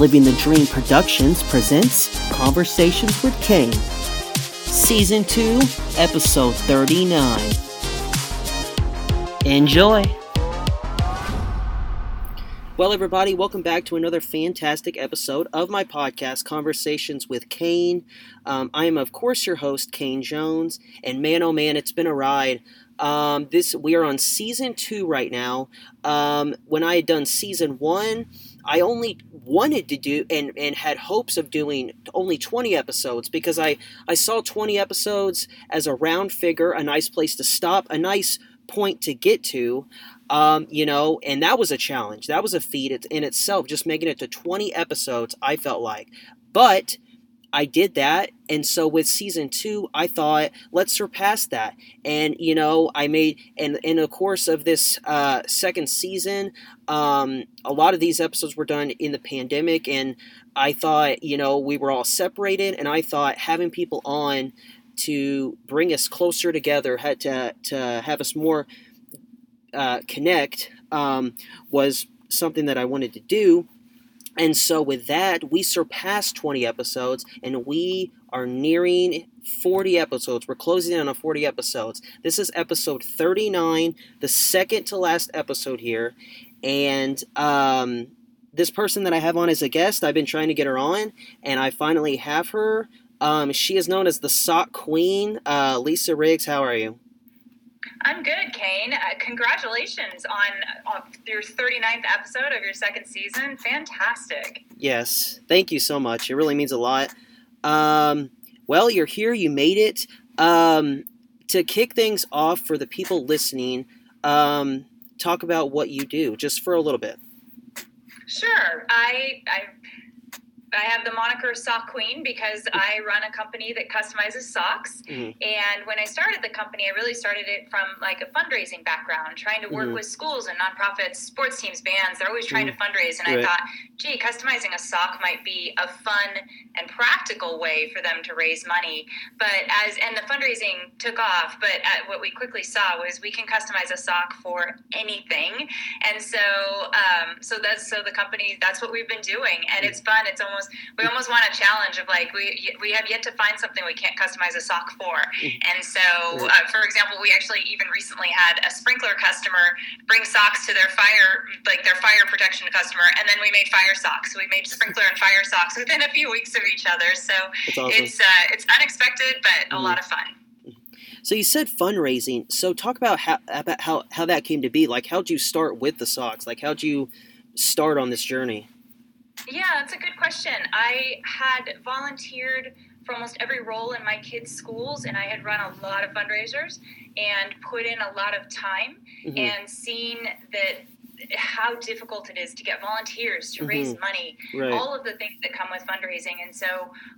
Living the Dream Productions presents Conversations with Kane, Season 2, Episode 39. Enjoy! Well, everybody, welcome back to another fantastic episode of my podcast, Conversations with Kane. Um, I am, of course, your host, Kane Jones, and man, oh man, it's been a ride. Um, this we are on season two right now. Um, when I had done season one, I only wanted to do and, and had hopes of doing only 20 episodes because I, I saw 20 episodes as a round figure, a nice place to stop, a nice point to get to. Um, you know, and that was a challenge. That was a feat in itself, just making it to 20 episodes, I felt like. But I did that. And so with season two, I thought, let's surpass that. And, you know, I made, and in the course of this uh, second season, um, a lot of these episodes were done in the pandemic. And I thought, you know, we were all separated. And I thought having people on to bring us closer together, had to, to have us more uh, connect, um, was something that I wanted to do. And so, with that, we surpassed 20 episodes and we are nearing 40 episodes. We're closing in on 40 episodes. This is episode 39, the second to last episode here. And um, this person that I have on as a guest, I've been trying to get her on, and I finally have her. Um, she is known as the Sock Queen. Uh, Lisa Riggs, how are you? I'm good, Kane. Uh, congratulations on, on your 39th episode of your second season. Fantastic. Yes, thank you so much. It really means a lot. Um, well, you're here. You made it. Um, to kick things off for the people listening, um, talk about what you do, just for a little bit. Sure. I I I have the moniker Sock Queen because I run a company that customizes socks. Mm-hmm. And when I started the company, I really started it from like a fundraising background, trying to work mm-hmm. with schools and nonprofits, sports teams, bands. They're always trying mm-hmm. to fundraise. And right. I thought, gee, customizing a sock might be a fun and practical way for them to raise money. But as, and the fundraising took off, but what we quickly saw was we can customize a sock for anything. And so, um, so that's, so the company, that's what we've been doing. And it's fun. It's almost almost we almost want a challenge of like we we have yet to find something we can't customize a sock for. Mm-hmm. And so, uh, for example, we actually even recently had a sprinkler customer bring socks to their fire like their fire protection customer, and then we made fire socks. We made sprinkler and fire socks within a few weeks of each other. So awesome. it's uh, it's unexpected, but mm-hmm. a lot of fun. So you said fundraising. So talk about how about how how that came to be. Like, how'd you start with the socks? Like, how'd you start on this journey? Yeah, that's a good question. I had volunteered for almost every role in my kids' schools, and I had run a lot of fundraisers and put in a lot of time mm-hmm. and seen that how difficult it is to get volunteers to mm-hmm. raise money, right. all of the things that come with fundraising. And so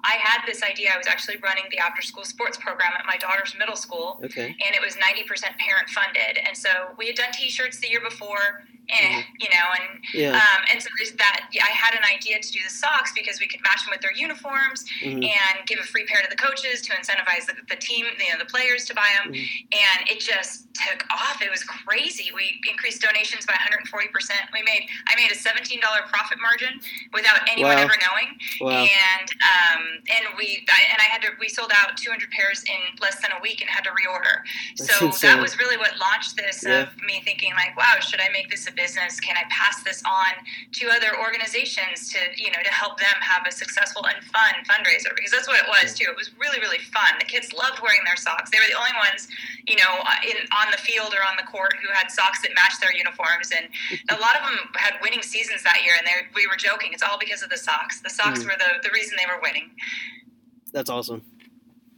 I had this idea. I was actually running the after school sports program at my daughter's middle school, okay. and it was 90% parent funded. And so we had done t shirts the year before eh, mm-hmm. you know, and yeah. um, and so there's that. Yeah, I had an idea to do the socks because we could match them with their uniforms mm-hmm. and give a free pair to the coaches to incentivize the, the team, you know, the players to buy them. Mm-hmm. And it just took off. It was crazy. We increased donations by 140 percent. We made I made a 17 dollar profit margin without anyone wow. ever knowing. Wow. And um, and we I, and I had to we sold out 200 pairs in less than a week and had to reorder. so that was really what launched this yeah. of me thinking like, wow, should I make this a business? Business, can I pass this on to other organizations to, you know, to help them have a successful and fun fundraiser? Because that's what it was too. It was really, really fun. The kids loved wearing their socks. They were the only ones, you know, in on the field or on the court who had socks that matched their uniforms. And a lot of them had winning seasons that year. And they we were joking, it's all because of the socks. The socks mm. were the, the reason they were winning. That's awesome.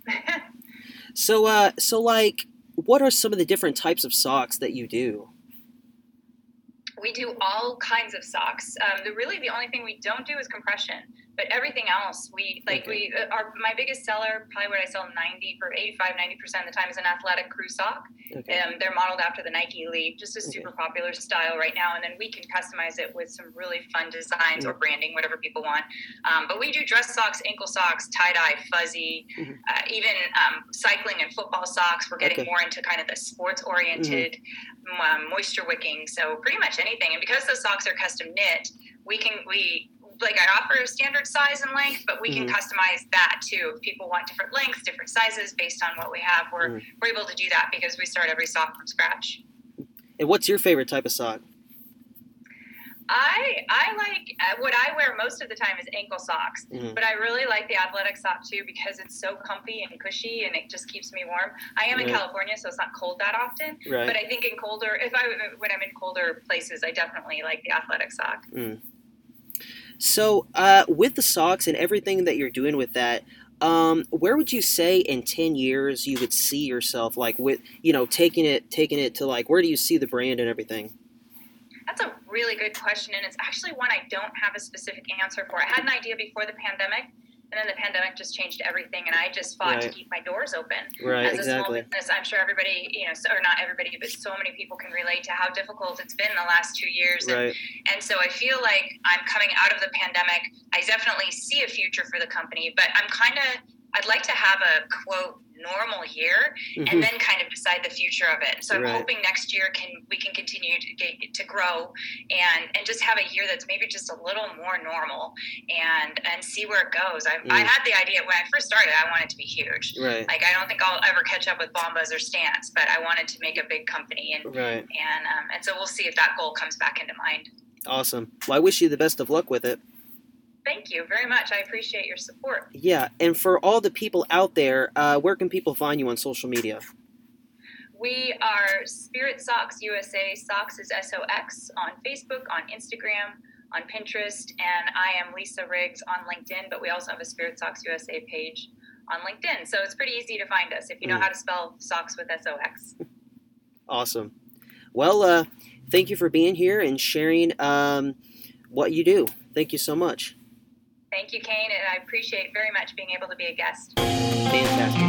so, uh, so like, what are some of the different types of socks that you do? We do all kinds of socks. Um, the really the only thing we don't do is compression but everything else we like okay. we uh, are my biggest seller probably what i sell 90 for 85 90% of the time is an athletic crew sock okay. um, they're modeled after the nike elite just a super okay. popular style right now and then we can customize it with some really fun designs or branding whatever people want um, but we do dress socks ankle socks tie-dye fuzzy mm-hmm. uh, even um, cycling and football socks we're getting more into kind of the sports oriented mm-hmm. um, moisture wicking so pretty much anything and because those socks are custom knit we can we like I offer a standard size and length, but we mm-hmm. can customize that too. If people want different lengths, different sizes based on what we have, we're mm-hmm. we're able to do that because we start every sock from scratch. And what's your favorite type of sock? I I like uh, what I wear most of the time is ankle socks, mm-hmm. but I really like the athletic sock too because it's so comfy and cushy and it just keeps me warm. I am in California, so it's not cold that often. Right. But I think in colder, if I when I'm in colder places, I definitely like the athletic sock. Mm. So, uh, with the socks and everything that you're doing with that, um, where would you say in 10 years you would see yourself like with you know taking it taking it to like where do you see the brand and everything? That's a really good question and it's actually one i don't have a specific answer for. I had an idea before the pandemic and then the pandemic just changed everything and i just fought right. to keep my doors open right, as a exactly. small business i'm sure everybody you know or not everybody but so many people can relate to how difficult it's been the last two years right. and, and so i feel like i'm coming out of the pandemic i definitely see a future for the company but i'm kind of i'd like to have a quote normal year mm-hmm. and then kind of decide the future of it. So I'm right. hoping next year can we can continue to get, to grow and and just have a year that's maybe just a little more normal and and see where it goes. I, mm. I had the idea when I first started, I wanted to be huge. Right. Like I don't think I'll ever catch up with Bombas or Stance, but I wanted to make a big company and right. and um, and so we'll see if that goal comes back into mind. Awesome. Well, I wish you the best of luck with it. Thank you very much. I appreciate your support. Yeah, and for all the people out there, uh, where can people find you on social media? We are Spirit Sox USA. Socks is S O X on Facebook, on Instagram, on Pinterest, and I am Lisa Riggs on LinkedIn. But we also have a Spirit Sox USA page on LinkedIn, so it's pretty easy to find us if you know mm. how to spell socks with S O X. Awesome. Well, uh, thank you for being here and sharing um, what you do. Thank you so much. Thank you, Kane, and I appreciate very much being able to be a guest. Fantastic.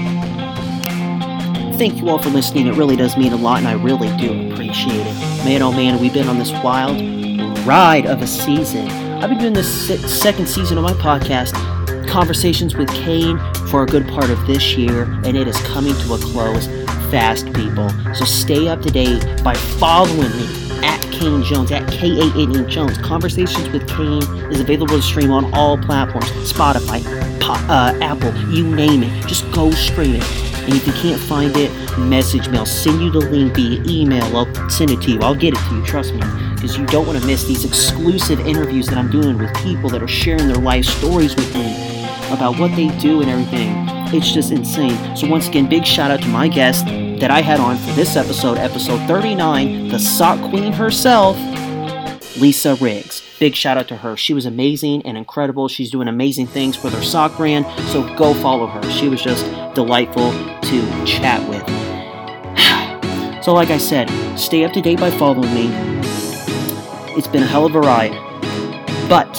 Thank you all for listening. It really does mean a lot, and I really do appreciate it. Man, oh man, we've been on this wild ride of a season. I've been doing this second season of my podcast, Conversations with Kane, for a good part of this year, and it is coming to a close fast, people. So stay up to date by following me at Kane Jones, at K A N E Jones. Conversations with Kane is available to stream on all platforms Spotify, uh, Apple, you name it. Just go stream it. And if you can't find it, message me. I'll send you the link via email. I'll send it to you. I'll get it to you, trust me. Because you don't want to miss these exclusive interviews that I'm doing with people that are sharing their life stories with me about what they do and everything. It's just insane. So, once again, big shout out to my guest, that I had on for this episode, episode 39, the sock queen herself, Lisa Riggs. Big shout out to her. She was amazing and incredible. She's doing amazing things with her sock brand, so go follow her. She was just delightful to chat with. so, like I said, stay up to date by following me. It's been a hell of a ride. But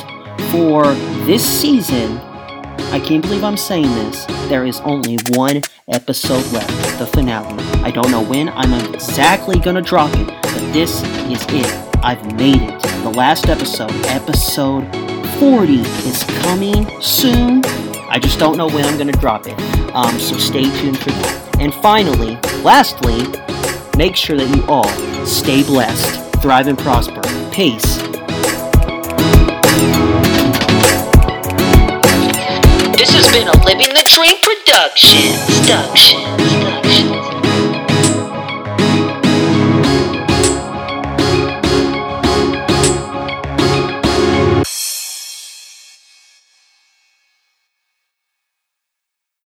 for this season, I can't believe I'm saying this. There is only one episode left, the finale. I don't know when I'm exactly gonna drop it, but this is it. I've made it. The last episode, episode 40, is coming soon. I just don't know when I'm gonna drop it. Um, so stay tuned for that. And finally, lastly, make sure that you all stay blessed, thrive, and prosper. Peace. Been a Living the Dream production. Production.